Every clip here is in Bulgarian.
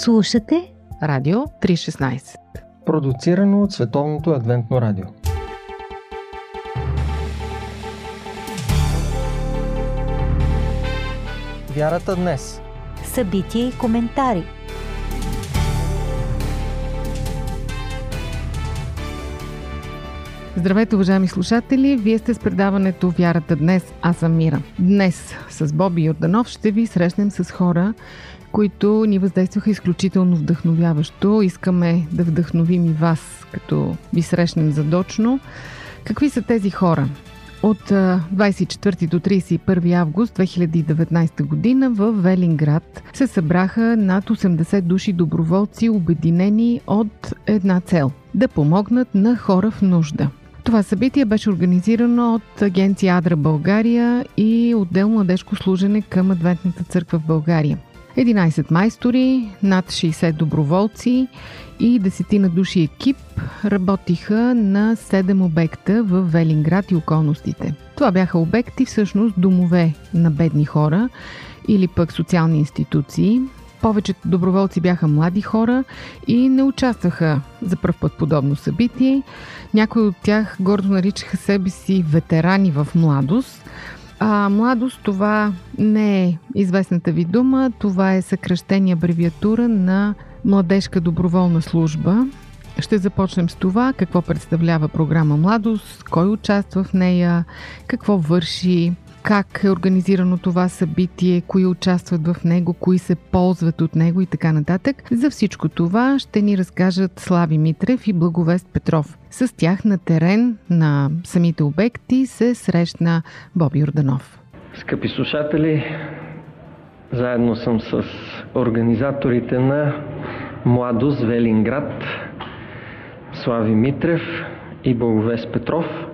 Слушате Радио 316 Продуцирано от Световното адвентно радио Вярата днес Събития и коментари Здравейте, уважаеми слушатели! Вие сте с предаването Вярата днес. Аз съм Мира. Днес с Боби Йорданов ще ви срещнем с хора, които ни въздействаха изключително вдъхновяващо. Искаме да вдъхновим и вас, като ви срещнем задочно. Какви са тези хора? От 24 до 31 август 2019 година в Велинград се събраха над 80 души доброволци, обединени от една цел – да помогнат на хора в нужда. Това събитие беше организирано от агенция Адра България и отдел младежко служене към Адвентната църква в България. 11 майстори, над 60 доброволци и десетина души екип работиха на 7 обекта в Велинград и околностите. Това бяха обекти, всъщност домове на бедни хора или пък социални институции. Повечето доброволци бяха млади хора и не участваха за първ път подобно събитие. Някои от тях гордо наричаха себе си ветерани в младост – а младост това не е известната ви дума, това е съкръщение абревиатура на Младежка доброволна служба. Ще започнем с това. Какво представлява програма Младост, кой участва в нея, какво върши, как е организирано това събитие, кои участват в него, кои се ползват от него и така нататък. За всичко това ще ни разкажат Слави Митрев и Благовест Петров. С тях на терен на самите обекти се срещна Боби Орданов. Скъпи слушатели, заедно съм с организаторите на Младост Велинград, Слави Митрев и Благовест Петров –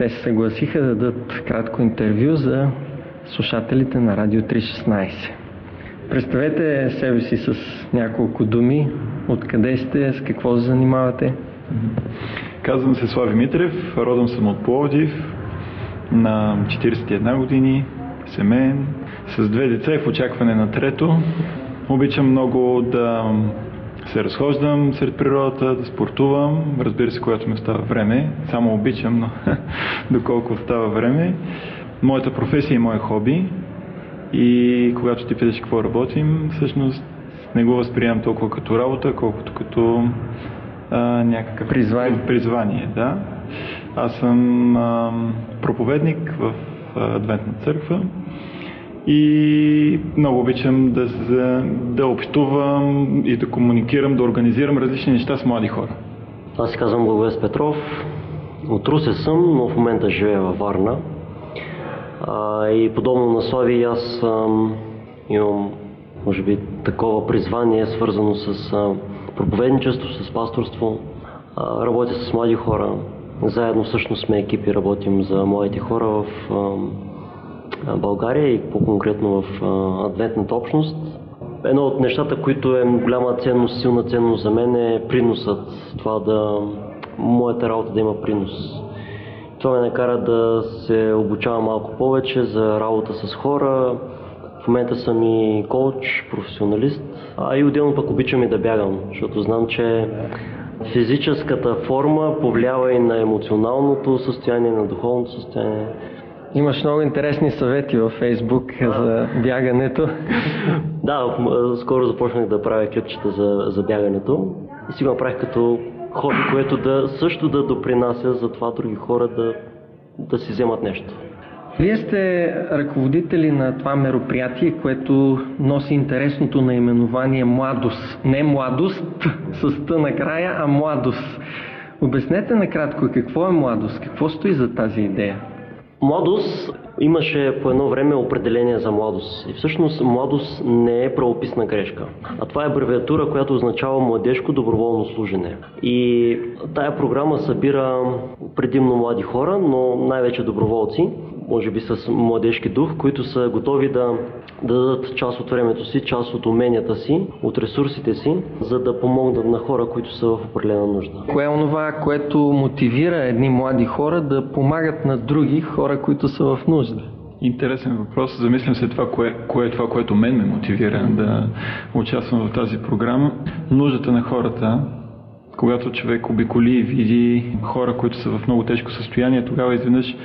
те се съгласиха да дадат кратко интервю за слушателите на Радио 316. Представете себе си с няколко думи. Откъде сте, с какво се занимавате? Казвам се Слави Митрев, родом съм от Пловдив, на 41 години, семейен, с две деца и в очакване на трето. Обичам много да се разхождам сред природата, да спортувам, разбира се, когато ми остава време. Само обичам, но доколко остава време. Моята професия е мое хоби и когато ти питаш какво работим, всъщност не го възприемам толкова като работа, колкото като а, някакъв призвание. призвание да. Аз съм а, проповедник в Адвентна църква и много обичам да, да, общувам и да комуникирам, да организирам различни неща с млади хора. Аз се казвам Благовест Петров. От Русе съм, но в момента живея във Варна. А, и подобно на Слави, аз ам, имам, може би, такова призвание, свързано с а, проповедничество, с пасторство. А, работя с млади хора. Заедно всъщност сме екипи, работим за младите хора в ам, България и по-конкретно в адвентната общност. Едно от нещата, които е голяма ценност, силна ценност за мен е приносът. Това да моята работа да има принос. Това ме накара да се обучавам малко повече за работа с хора. В момента съм и коуч, професионалист, а и отделно пък обичам и да бягам, защото знам, че физическата форма повлиява и на емоционалното състояние, на духовното състояние. Имаш много интересни съвети във Фейсбук за бягането. да, скоро започнах да правя клипчета за, за бягането и си го направих като хоби, което да също да допринася за това други хора да, да си вземат нещо. Вие сте ръководители на това мероприятие, което носи интересното наименование Младост. Не младост с тъ накрая, а младост. Обяснете накратко какво е младост, какво стои за тази идея? Младост имаше по едно време определение за младост. И всъщност младост не е правописна грешка. А това е абревиатура, която означава младежко доброволно служене. И тая програма събира предимно млади хора, но най-вече доброволци, може би с младежки дух, които са готови да, да дадат част от времето си, част от уменията си, от ресурсите си, за да помогнат на хора, които са в определена нужда. Кое е онова, което мотивира едни млади хора да помагат на други хора, които са в нужда? интересен въпрос. Замислям се това, кое, кое е това, което мен ме мотивира да участвам в тази програма. Нуждата на хората, когато човек обиколи и види хора, които са в много тежко състояние, тогава изведнъж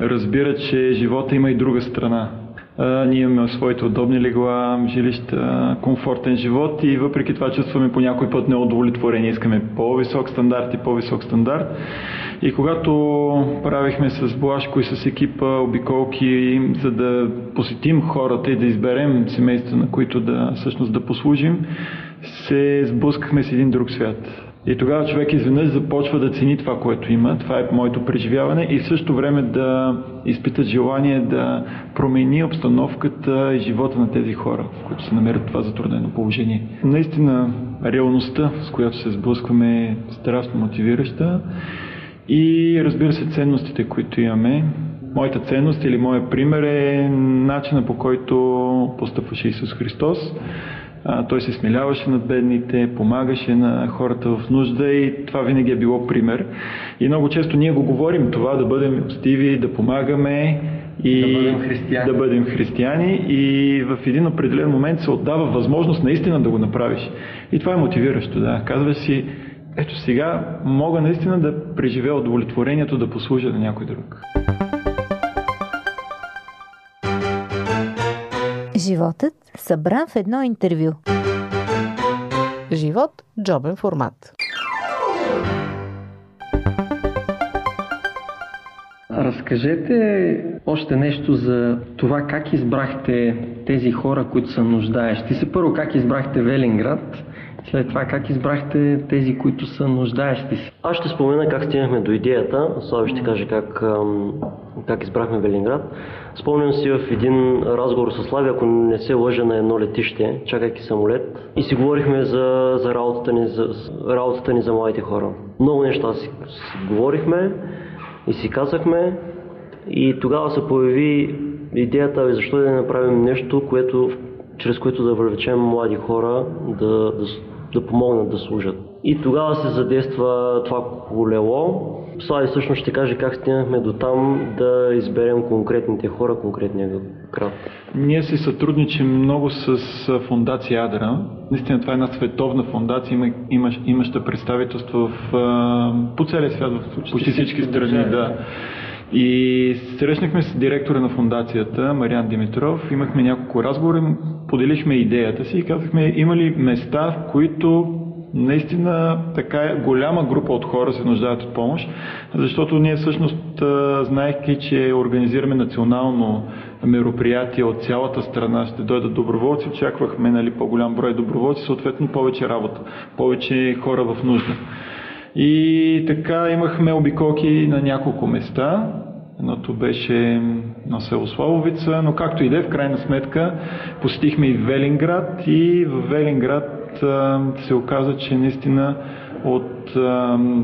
разбира, че живота има и друга страна. Ние имаме своите удобни легла, жилища, комфортен живот и въпреки това чувстваме по някой път неудовлетворение. Искаме по-висок стандарт и по-висок стандарт. И когато правихме с Блашко и с екипа обиколки, за да посетим хората и да изберем семейства, на които да всъщност да послужим, се сблъскахме с един друг свят. И тогава човек изведнъж започва да цени това, което има. Това е моето преживяване и в същото време да изпита желание да промени обстановката и живота на тези хора, които се намерят в това затруднено положение. Наистина, реалността, с която се сблъскваме е страшно мотивираща и разбира се ценностите, които имаме. Моята ценност или моя пример е начина по който постъпваше Исус Христос а, той се смиляваше над бедните, помагаше на хората в нужда и това винаги е било пример. И много често ние го говорим това, да бъдем милостиви, да помагаме и да бъдем християни. Да бъдем християни и в един определен момент се отдава възможност наистина да го направиш. И това е мотивиращо, да. Казваш си, ето сега мога наистина да преживея удовлетворението да послужа на някой друг. Животът събран в едно интервю. Живот – джобен формат. Разкажете още нещо за това как избрахте тези хора, които са нуждаещи се. Първо как избрахте Велинград, след това как избрахте тези, които са нуждаещи се. Аз ще спомена как стигнахме до идеята, Слави ще каже как, как избрахме Велинград. Спомням си в един разговор с Слави, ако не се лъжа на едно летище, чакайки самолет, и си говорихме за, за, работата, ни, за работата ни за младите хора. Много неща си, си говорихме и си казахме, и тогава се появи идеята, защо да не направим нещо, което, чрез което да въвлечем млади хора да, да, да помогнат да служат. И тогава се задейства това колело. Слави всъщност ще каже как стигнахме до там да изберем конкретните хора, конкретния град. Ние си сътрудничим много с фундация Адра. Наистина това е една световна фундация, има, имаш, имаща представителство в, по целия свят, в почти всички страни. Да. И срещнахме с директора на фундацията, Мариан Димитров, имахме няколко разговори, поделихме идеята си и казахме има ли места, в които наистина така голяма група от хора се нуждаят от помощ, защото ние всъщност знаехки, че организираме национално мероприятие от цялата страна, ще дойдат доброволци, очаквахме нали, по-голям брой доброволци, съответно повече работа, повече хора в нужда. И така имахме обиколки на няколко места. Едното беше на село Славовица, но както и да е, в крайна сметка посетихме и Велинград и в Велинград се оказа, че наистина от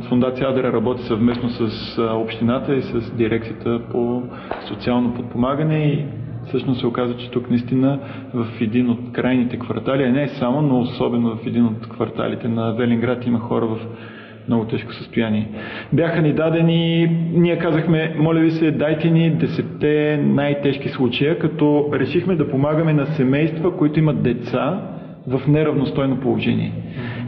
Фундация Адра работи съвместно с общината и с дирекцията по социално подпомагане и всъщност се оказа, че тук наистина в един от крайните квартали, а не само, но особено в един от кварталите на Велинград има хора в много тежко състояние. Бяха ни дадени, ние казахме, моля ви се, дайте ни десетте най-тежки случая, като решихме да помагаме на семейства, които имат деца в неравностойно положение.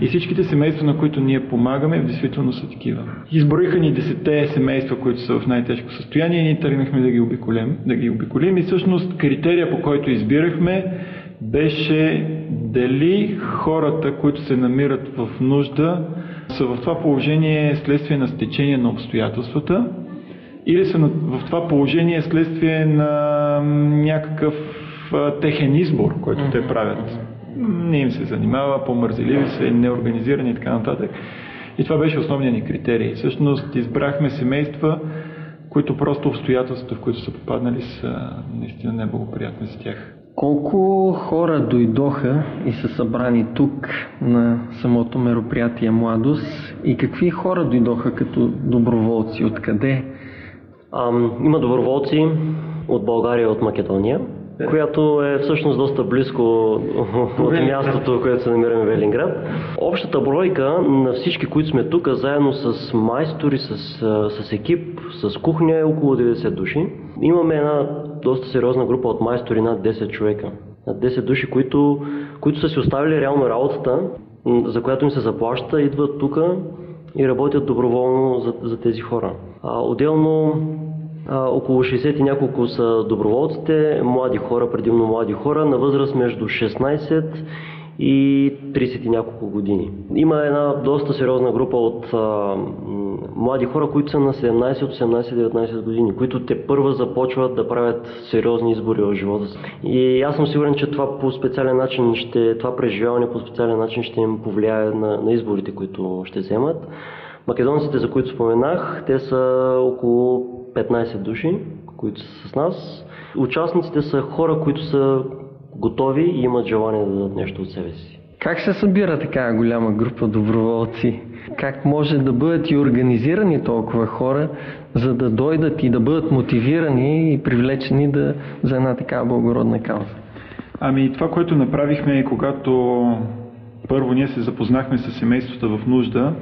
И всичките семейства, на които ние помагаме, действително са такива. Изброиха ни десетте семейства, които са в най-тежко състояние и ние тръгнахме да ги обиколим. Да ги обиколим. И всъщност критерия, по който избирахме, беше дали хората, които се намират в нужда, са в това положение следствие на стечение на обстоятелствата или са в това положение следствие на някакъв техен избор, който mm-hmm. те правят. Не им се занимава, по-мързеливи са, неорганизирани и така нататък. И това беше основният ни критерий. Всъщност избрахме семейства, които просто обстоятелствата, в които са попаднали, са наистина неблагоприятни за тях. Колко хора дойдоха и са събрани тук на самото мероприятие Младост и какви хора дойдоха като доброволци? Откъде? Ам, има доброволци от България и от Македония. Която е всъщност доста близко от мястото, което се намираме в Велинград. Общата бройка на всички, които сме тук, заедно с майстори, с, с екип, с кухня е около 90 души. Имаме една доста сериозна група от майстори, над 10 човека. Над 10 души, които, които са си оставили реално работата, за която им се заплаща, идват тук и работят доброволно за, за тези хора. А, отделно около 60 и няколко са доброволците, млади хора, предимно млади хора, на възраст между 16 и 30 и няколко години. Има една доста сериозна група от а, млади хора, които са на 17, 18, 19 години, които те първа започват да правят сериозни избори в живота си. И аз съм сигурен, че това по специален начин ще, това преживяване по специален начин ще им повлияе на, на изборите, които ще вземат. Македонците, за които споменах, те са около 15 души, които са с нас. Участниците са хора, които са готови и имат желание да дадат нещо от себе си. Как се събира така голяма група доброволци? Как може да бъдат и организирани толкова хора, за да дойдат и да бъдат мотивирани и привлечени да, за една такава благородна кауза? Ами това, което направихме, когато първо ние се запознахме с семействата в нужда,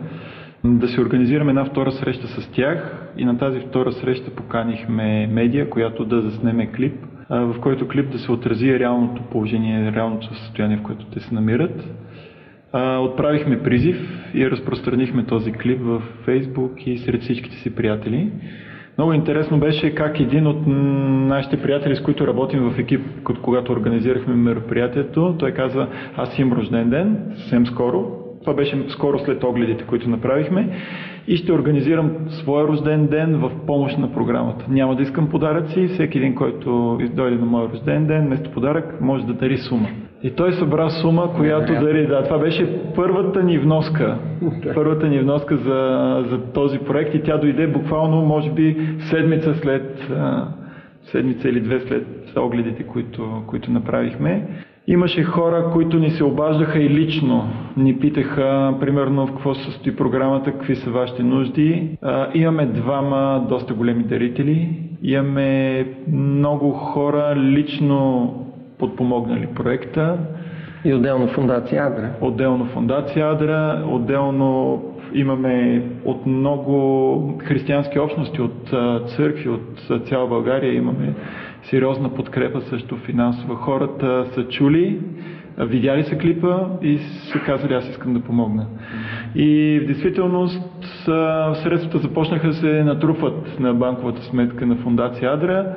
да се организираме една втора среща с тях и на тази втора среща поканихме медия, която да заснеме клип, в който клип да се отрази реалното положение, реалното състояние, в което те се намират. Отправихме призив и разпространихме този клип в Фейсбук и сред всичките си приятели. Много интересно беше как един от нашите приятели, с които работим в екип, когато организирахме мероприятието, той каза, аз имам рожден ден, съвсем скоро, това беше скоро след огледите, които направихме. И ще организирам своя рожден ден в помощ на програмата. Няма да искам подаръци. Всеки един, който дойде на моя рожден ден, вместо подарък, може да дари сума. И той събра сума, която дари. Да, това беше първата ни вноска. Първата ни вноска за, за този проект и тя дойде буквално, може би, седмица след седмица или две след огледите, които, които направихме. Имаше хора, които ни се обаждаха и лично ни питаха, примерно, в какво се състои програмата, какви са вашите нужди. А, имаме двама доста големи дарители. Имаме много хора лично подпомогнали проекта. И отделно фундация Адра. Отделно фундация Адра, отделно имаме от много християнски общности, от църкви, от цяла България имаме сериозна подкрепа също финансова. Хората са чули, видяли са клипа и са казали аз искам да помогна. И в действителност средствата започнаха да се натрупват на банковата сметка на фундация Адра.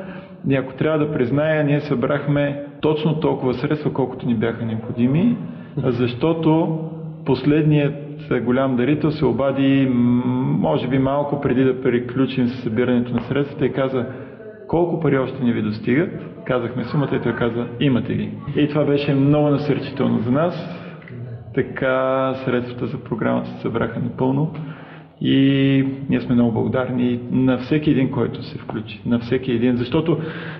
И ако трябва да призная, ние събрахме точно толкова средства, колкото ни бяха необходими, защото последният голям дарител се обади, може би малко преди да приключим с събирането на средствата и каза, колко пари още не ви достигат. Казахме сумата и той каза, имате ги. И това беше много насърчително за нас. Така средствата за програмата се събраха напълно. И ние сме много благодарни на всеки един, който се включи. На всеки един. Защото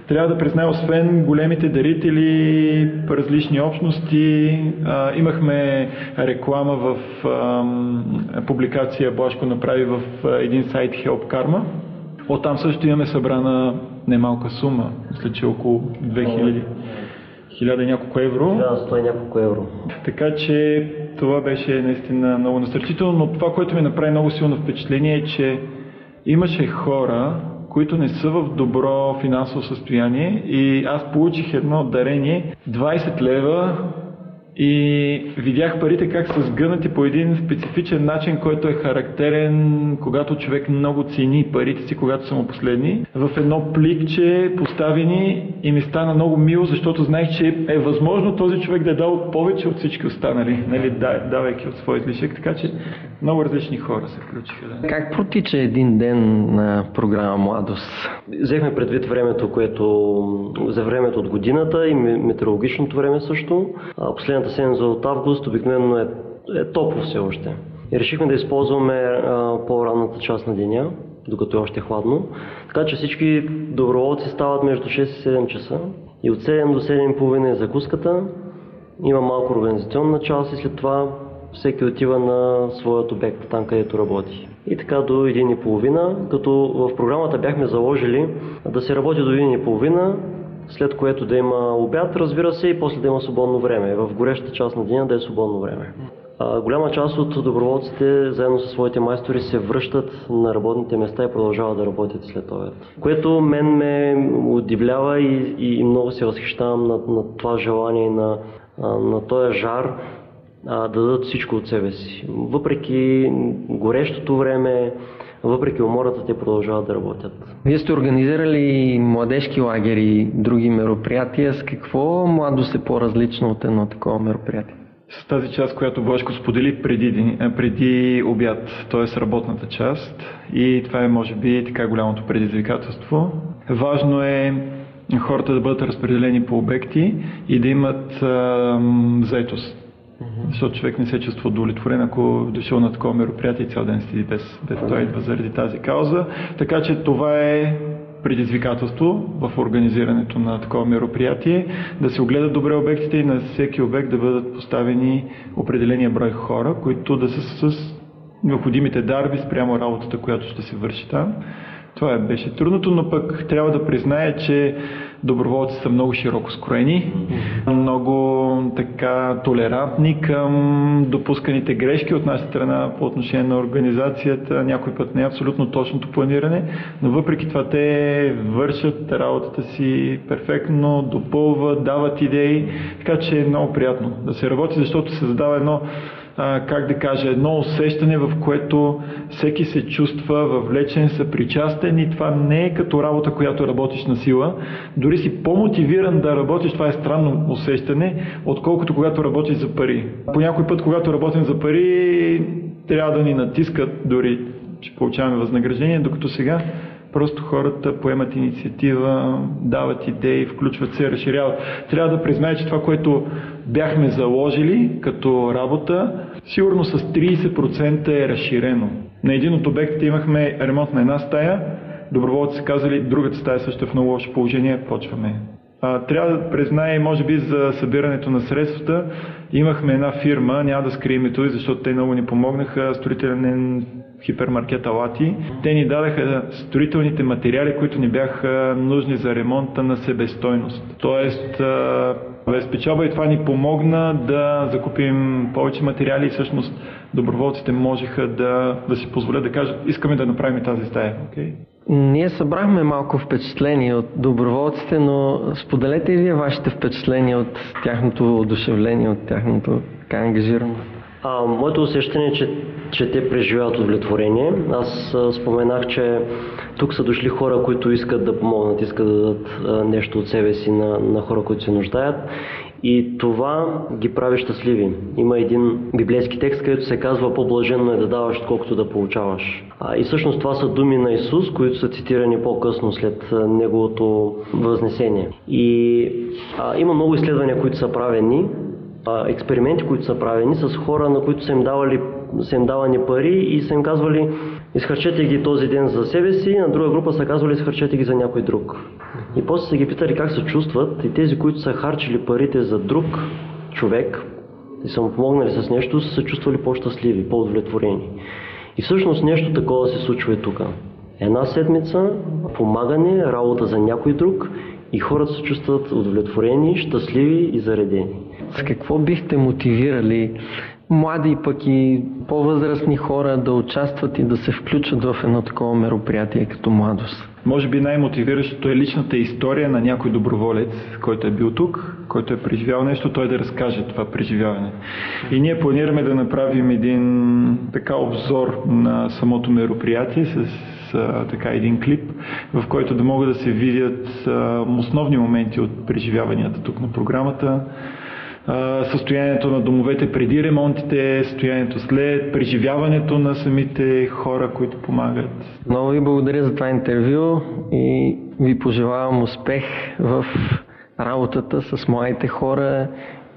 трябва да призная, освен големите дарители, различни общности, а, имахме реклама в а, публикация Блашко направи в един сайт Help Karma. Оттам също имаме събрана немалка сума. Мисля, че около 2000 хиляда няколко евро. 1100 няколко евро. Така че това беше наистина много насърчително, но това, което ми направи много силно впечатление е, че имаше хора, които не са в добро финансово състояние и аз получих едно дарение 20 лева и видях парите как са сгънати по един специфичен начин, който е характерен, когато човек много цени парите си, когато са му последни. В едно пликче поставени и ми стана много мило, защото знаех, че е възможно този човек да е дал повече от всички останали, нали, давайки от своя излишък. Така че много различни хора се включиха. Да. Как протича един ден на програма Младост? Взехме предвид времето, което за времето от годината и метеорологичното време също. Последната седмица от август обикновено е, е топло все още. И решихме да използваме а, по-ранната част на деня, докато е още хладно. Така че всички доброволци стават между 6 и 7 часа. И от 7 до 7.30 е закуската. Има малко организационна част и след това всеки отива на своят обект, там където работи. И така до 1.30, като в програмата бяхме заложили да се работи до 1.30 след което да има обяд, разбира се, и после да има свободно време. В горещата част на деня да е свободно време. А, голяма част от доброволците, заедно със своите майстори, се връщат на работните места и продължават да работят след обед. Което мен ме удивлява и, и, и много се възхищавам на, на това желание, на, на този жар а, да дадат всичко от себе си. Въпреки горещото време, въпреки умората, те продължават да работят. Вие сте организирали младежки лагери и други мероприятия. С какво младост е по-различно от едно такова мероприятие? С тази част, която Бошко сподели преди, преди обяд, т.е. работната част. И това е, може би, така голямото предизвикателство. Важно е хората да бъдат разпределени по обекти и да имат а, заетост. Защото човек не се чувства удовлетворен, ако дошъл на такова мероприятие и цял ден седи без, без той идва заради тази кауза. Така че това е предизвикателство в организирането на такова мероприятие, да се огледат добре обектите и на всеки обект да бъдат поставени определения брой хора, които да са с необходимите дарби спрямо работата, която ще се върши там. Това беше трудното, но пък трябва да призная, че доброволци са много широко скроени, много така толерантни към допусканите грешки от наша страна по отношение на организацията. Някой път не е абсолютно точното планиране, но въпреки това те вършат работата си перфектно, допълват, дават идеи, така че е много приятно да се работи, защото се задава едно как да кажа, едно усещане, в което всеки се чувства въвлечен, съпричастен и това не е като работа, която работиш на сила. Дори си по-мотивиран да работиш, това е странно усещане, отколкото когато работиш за пари. По някой път, когато работим за пари, трябва да ни натискат дори, че получаваме възнаграждение, докато сега Просто хората поемат инициатива, дават идеи, включват се, разширяват. Трябва да призная, че това, което бяхме заложили като работа, сигурно с 30% е разширено. На един от обектите имахме ремонт на една стая, доброволци са казали, другата стая също е в много лошо положение, почваме. А, трябва да призная, може би за събирането на средствата, имахме една фирма, няма да скрия името, защото те много ни помогнаха, строителен хипермаркет Алати. Те ни дадаха строителните материали, които ни бяха нужни за ремонта на себестойност. Тоест, без печалба и това ни помогна да закупим повече материали и всъщност доброволците можеха да, да си позволят да кажат, искаме да направим тази стая. Okay? Ние събрахме малко впечатление от доброволците, но споделете и вие вашите впечатления от тяхното одушевление, от тяхното така ангажирано. А, моето усещане е, че, че те преживяват удовлетворение. Аз споменах, че тук са дошли хора, които искат да помогнат, искат да дадат нещо от себе си на, на хора, които се нуждаят. И това ги прави щастливи. Има един библейски текст, където се казва по-блаженно е да даваш, колкото да получаваш. А, и всъщност това са думи на Исус, които са цитирани по-късно след Неговото възнесение. И а, има много изследвания, които са правени експерименти, които са правени с хора, на които са им, давали, са им давани пари и са им казвали изхарчете ги този ден за себе си, на друга група са казвали изхарчете ги за някой друг. И после са ги питали как се чувстват и тези, които са харчили парите за друг човек и са му помогнали с нещо, са се чувствали по-щастливи, по-удовлетворени. И всъщност нещо такова се случва и тук. Една седмица, помагане, работа за някой друг и хората се чувстват удовлетворени, щастливи и заредени. С какво бихте мотивирали млади пък и по-възрастни хора да участват и да се включат в едно такова мероприятие като младост? Може би най-мотивиращото е личната история на някой доброволец, който е бил тук, който е преживял нещо, той да разкаже това преживяване. И ние планираме да направим един така обзор на самото мероприятие с а, така един клип, в който да могат да се видят основни моменти от преживяванията тук на програмата състоянието на домовете преди ремонтите, състоянието след, преживяването на самите хора, които помагат. Много ви благодаря за това интервю и ви пожелавам успех в работата с моите хора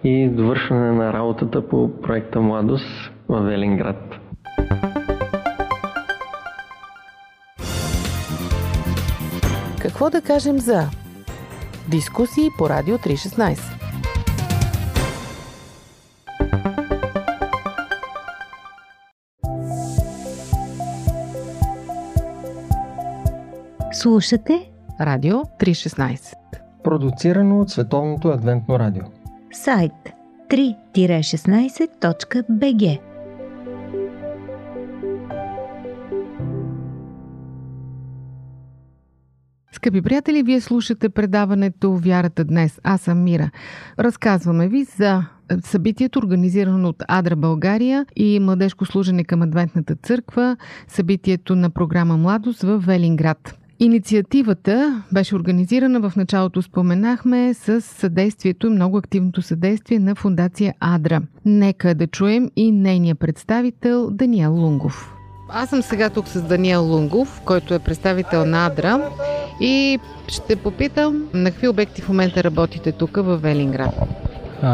и довършване на работата по проекта Младост в Велинград. Какво да кажем за дискусии по Радио 316? Слушате Радио 316 Продуцирано от Световното адвентно радио. Сайт 3-16.bg Скъпи приятели, вие слушате предаването Вярата днес. Аз съм Мира. Разказваме ви за събитието, организирано от Адра България и Младежко служене към Адвентната църква, събитието на програма Младост в Велинград. Инициативата беше организирана в началото, споменахме, с съдействието и много активното съдействие на фундация Адра. Нека да чуем и нейния представител Даниел Лунгов. Аз съм сега тук с Даниел Лунгов, който е представител на Адра и ще попитам на какви обекти в момента работите тук в Велинград. А,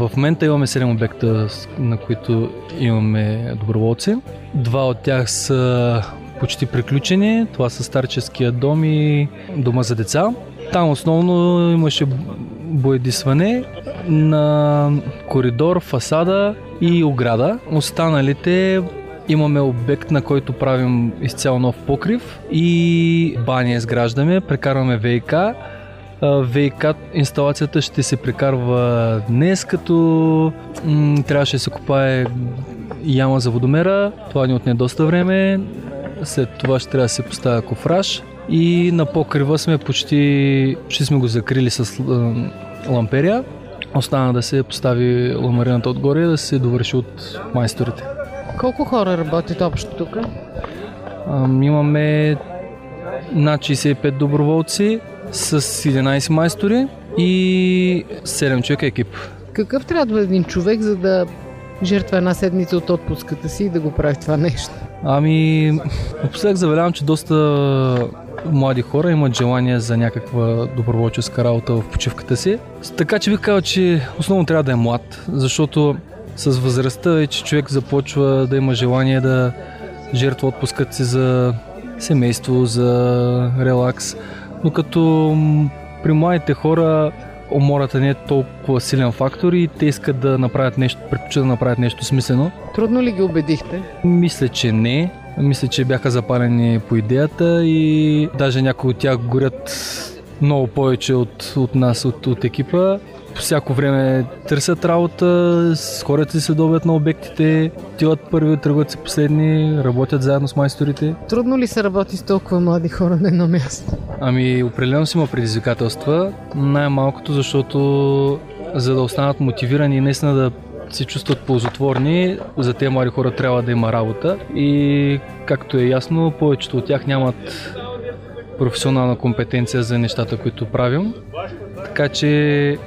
в момента имаме 7 обекта, на които имаме доброволци. Два от тях са почти приключени. Това са старческия дом и дома за деца. Там основно имаше боядисване на коридор, фасада и ограда. Останалите Имаме обект, на който правим изцяло нов покрив и баня изграждаме, прекарваме ВИК. ВИК инсталацията ще се прекарва днес, като м- трябваше да се копае яма за водомера. Това ни отне доста време. След това ще трябва да се поставя кофраж. И на покрива сме почти, ще сме го закрили с ламперия. Остана да се постави ламарината отгоре и да се довърши от майсторите. Колко хора работят общо тук? Имаме над 65 доброволци с 11 майстори и 7 човека екип. Какъв трябва да бъде един човек, за да жертва една седмица от отпуската си и да го прави това нещо? Ами, напоследък завелявам, че доста млади хора имат желание за някаква доброволческа работа в почивката си. Така че бих казал, че основно трябва да е млад, защото с възрастта вече човек започва да има желание да жертва отпускат си за семейство, за релакс. Но като при младите хора умората не е толкова силен фактор и те искат да направят нещо, предпочитат да направят нещо смислено. Трудно ли ги убедихте? Мисля, че не. Мисля, че бяха запалени по идеята и даже някои от тях горят много повече от, от нас, от, от екипа всяко време търсят работа, хората се добят на обектите, отиват първи, тръгват се последни, работят заедно с майсторите. Трудно ли се работи с толкова млади хора на едно място? Ами, определено си има предизвикателства. Най-малкото, защото за да останат мотивирани и наистина да се чувстват ползотворни, за тези млади хора трябва да има работа и както е ясно, повечето от тях нямат професионална компетенция за нещата, които правим. Така че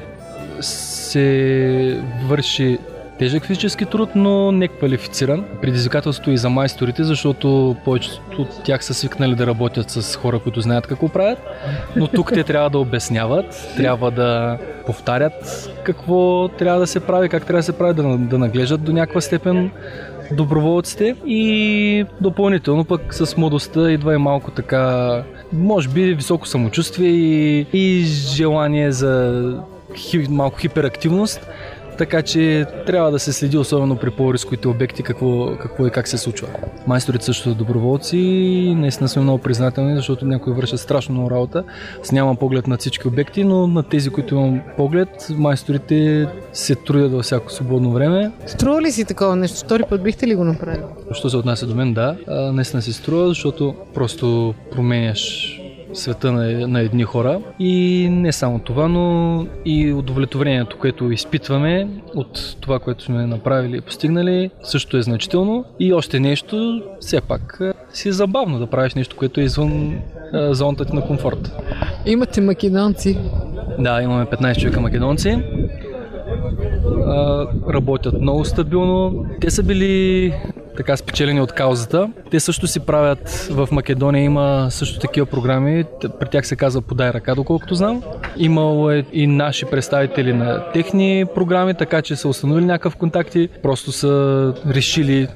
се върши тежък физически труд, но не квалифициран. Предизвикателство и за майсторите, защото повечето от тях са свикнали да работят с хора, които знаят какво правят, но тук те трябва да обясняват, трябва да повтарят какво трябва да се прави, как трябва да се прави, да, да наглеждат до някаква степен доброволците и допълнително пък с младостта идва и малко така, може би високо самочувствие и, и желание за малко хиперактивност, така че трябва да се следи особено при по-рисковите обекти какво, какво и как се случва. Майсторите също са доброволци и наистина сме много признателни, защото някои вършат страшно много работа. С нямам поглед на всички обекти, но на тези, които имам поглед, майсторите се трудят във всяко свободно време. Струва ли си такова нещо? Втори път бихте ли го направили? Що се отнася до мен, да. наистина се струва, защото просто променяш света на, на едни хора. И не само това, но и удовлетворението, което изпитваме от това, което сме направили и постигнали, също е значително. И още нещо, все пак си е забавно да правиш нещо, което е извън а, зоната ти на комфорт. Имате македонци? Да, имаме 15 човека македонци. Работят много стабилно. Те са били така спечелени от каузата. Те също си правят в Македония има също такива програми. При тях се казва Подай ръка, доколкото знам. Имало е и наши представители на техни програми, така че са установили някакъв контакти. Просто са решили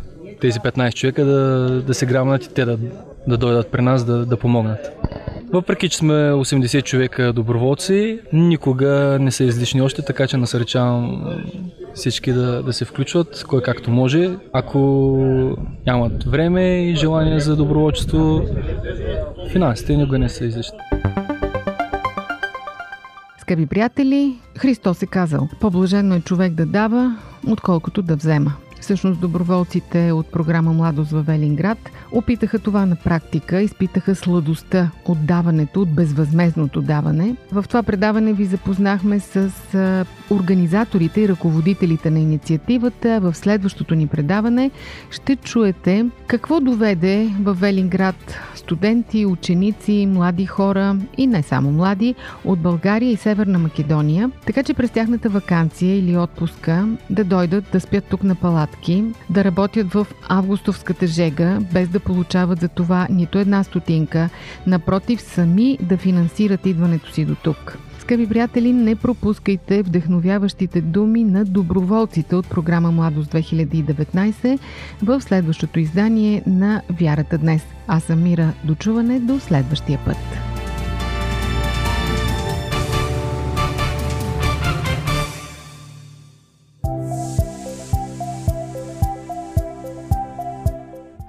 тези 15 човека да, да се грамнат и те да, да дойдат при нас да, да помогнат. Въпреки, че сме 80 човека доброволци, никога не са излишни още, така че насърчавам всички да, да се включват, кой както може. Ако нямат време и желание за доброволчество, финансите никога не са излишни. Скъпи приятели, Христос е казал, по-блаженно е човек да дава, отколкото да взема. Всъщност доброволците от програма Младост в Велинград опитаха това на практика, изпитаха сладостта от даването, от безвъзмезното даване. В това предаване ви запознахме с организаторите и ръководителите на инициативата. В следващото ни предаване ще чуете какво доведе в Велинград студенти, ученици, млади хора и не само млади от България и Северна Македония, така че през тяхната вакансия или отпуска да дойдат да спят тук на палатки, да работят в августовската жега, без да получават за това нито една стотинка, напротив сами да финансират идването си до тук. Скъпи приятели, не пропускайте вдъхновяващите думи на доброволците от програма Младост 2019 в следващото издание на Вярата днес. Аз съм Мира. Дочуване до следващия път.